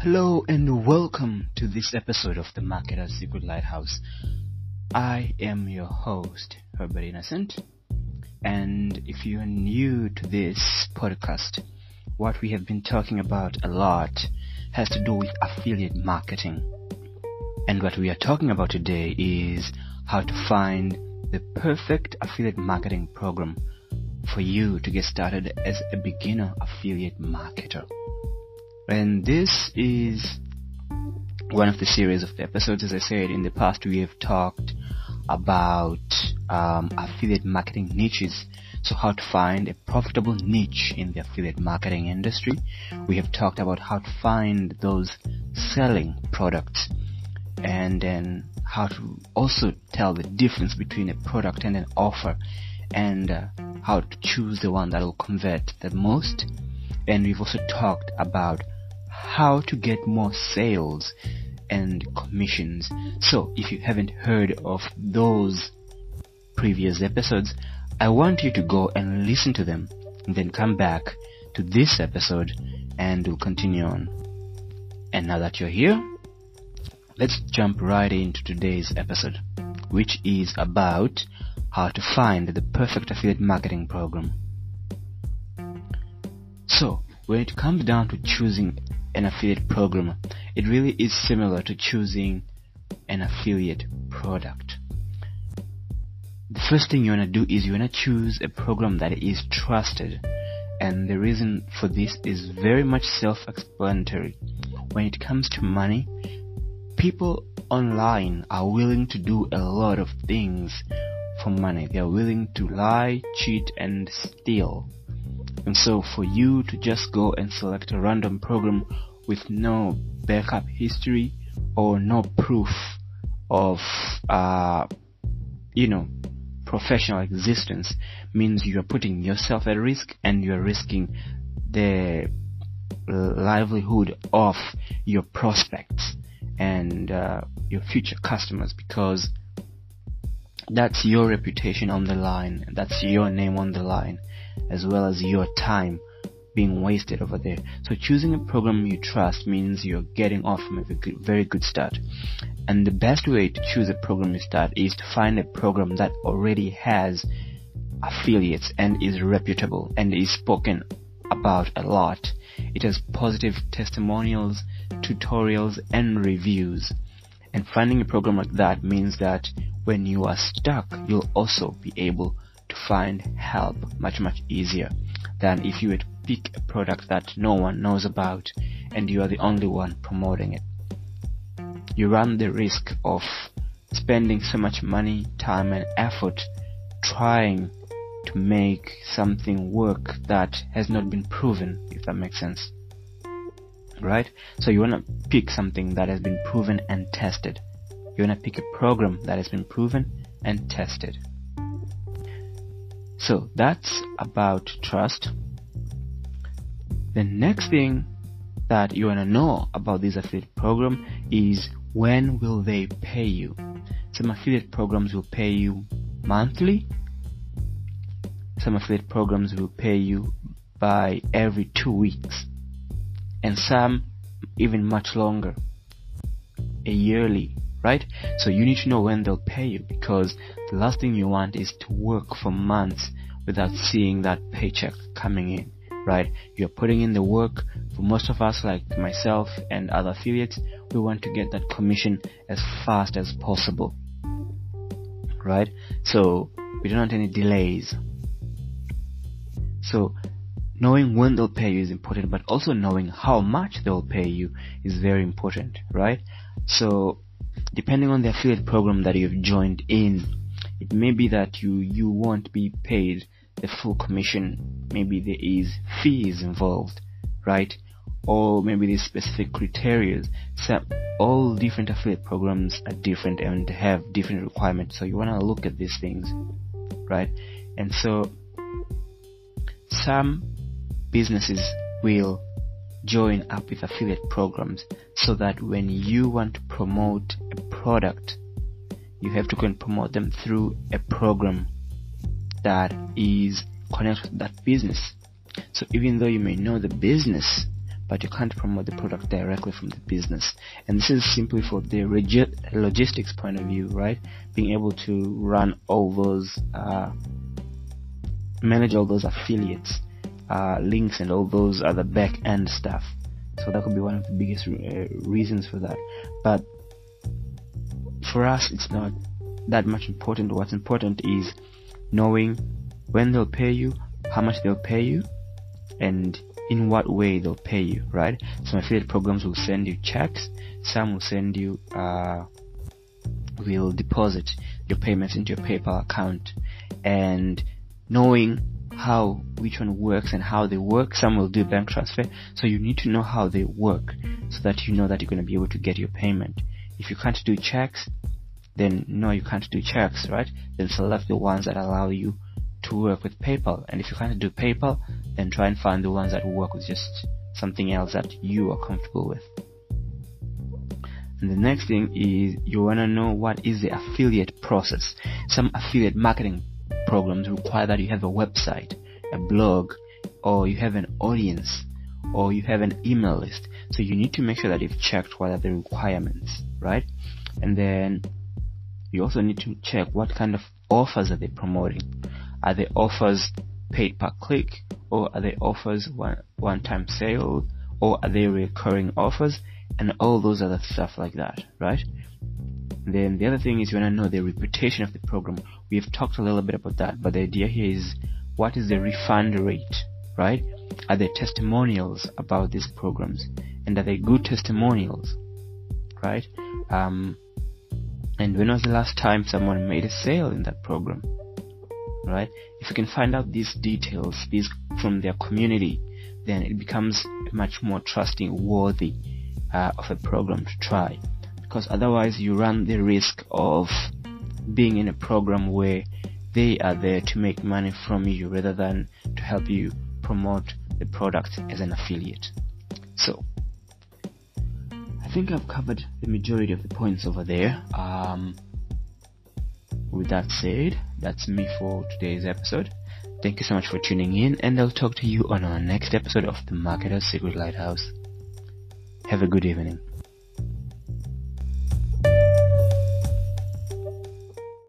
Hello and welcome to this episode of the Marketer's Secret Lighthouse. I am your host, Herbert Innocent. And if you are new to this podcast, what we have been talking about a lot has to do with affiliate marketing. And what we are talking about today is how to find the perfect affiliate marketing program for you to get started as a beginner affiliate marketer. And this is one of the series of episodes. As I said in the past, we have talked about um, affiliate marketing niches. So how to find a profitable niche in the affiliate marketing industry. We have talked about how to find those selling products and then how to also tell the difference between a product and an offer and uh, how to choose the one that will convert the most. And we've also talked about how to get more sales and commissions. So if you haven't heard of those previous episodes, I want you to go and listen to them then come back to this episode and we'll continue on. And now that you're here, let's jump right into today's episode, which is about how to find the perfect affiliate marketing program. So, when it comes down to choosing an affiliate program, it really is similar to choosing an affiliate product. The first thing you want to do is you want to choose a program that is trusted. And the reason for this is very much self-explanatory. When it comes to money, people online are willing to do a lot of things for money. They are willing to lie, cheat, and steal. And so for you to just go and select a random program with no backup history or no proof of, uh, you know, professional existence means you are putting yourself at risk and you are risking the livelihood of your prospects and uh, your future customers because that's your reputation on the line that's your name on the line as well as your time being wasted over there. So choosing a program you trust means you're getting off from a very good start. And the best way to choose a program you start is to find a program that already has affiliates and is reputable and is spoken about a lot. It has positive testimonials, tutorials, and reviews. And finding a program like that means that when you are stuck, you'll also be able to find help much, much easier than if you to pick a product that no one knows about and you are the only one promoting it. You run the risk of spending so much money, time, and effort trying to make something work that has not been proven, if that makes sense. Right? So you want to pick something that has been proven and tested. You want to pick a program that has been proven and tested. So that's about trust. The next thing that you want to know about this affiliate program is when will they pay you? Some affiliate programs will pay you monthly. Some affiliate programs will pay you by every two weeks. And some even much longer. A yearly, right? So you need to know when they'll pay you because the last thing you want is to work for months without seeing that paycheck coming in right? You're putting in the work. For most of us, like myself and other affiliates, we want to get that commission as fast as possible, right? So we don't want any delays. So knowing when they'll pay you is important, but also knowing how much they'll pay you is very important, right? So depending on the affiliate program that you've joined in, it may be that you, you won't be paid the full commission. Maybe there is fees involved, right? Or maybe there's specific criteria. So all different affiliate programs are different and have different requirements. So you want to look at these things, right? And so some businesses will join up with affiliate programs so that when you want to promote a product, you have to go and promote them through a program that is connected to that business. So even though you may know the business, but you can't promote the product directly from the business. And this is simply for the logistics point of view, right? Being able to run all those, uh, manage all those affiliates, uh, links and all those other back end stuff. So that could be one of the biggest uh, reasons for that. But for us, it's not that much important. What's important is knowing when they'll pay you, how much they'll pay you, and in what way they'll pay you, right? Some affiliate programs will send you checks, some will send you, uh, will deposit your payments into your PayPal account, and knowing how which one works and how they work. Some will do bank transfer, so you need to know how they work so that you know that you're going to be able to get your payment. If you can't do checks, then no, you can't do checks, right? Then select the ones that allow you to work with PayPal. And if you can't do PayPal, then try and find the ones that work with just something else that you are comfortable with. And the next thing is you want to know what is the affiliate process. Some affiliate marketing programs require that you have a website, a blog, or you have an audience, or you have an email list. So you need to make sure that you've checked what are the requirements, right? And then you also need to check what kind of offers are they promoting. Are they offers paid per click, or are they offers one one time sale, or are they recurring offers, and all those other stuff like that, right? Then the other thing is you want to know the reputation of the program. We've talked a little bit about that, but the idea here is what is the refund rate, right? Are there testimonials about these programs, and are they good testimonials, right? Um, and when was the last time someone made a sale in that program? Right? If you can find out these details, these from their community, then it becomes much more trusting, worthy uh, of a program to try. Because otherwise, you run the risk of being in a program where they are there to make money from you rather than to help you promote the product as an affiliate. So, I think I've covered the majority of the points over there. Um, with that said, that's me for today's episode. Thank you so much for tuning in, and I'll talk to you on our next episode of the Marketer's Secret Lighthouse. Have a good evening.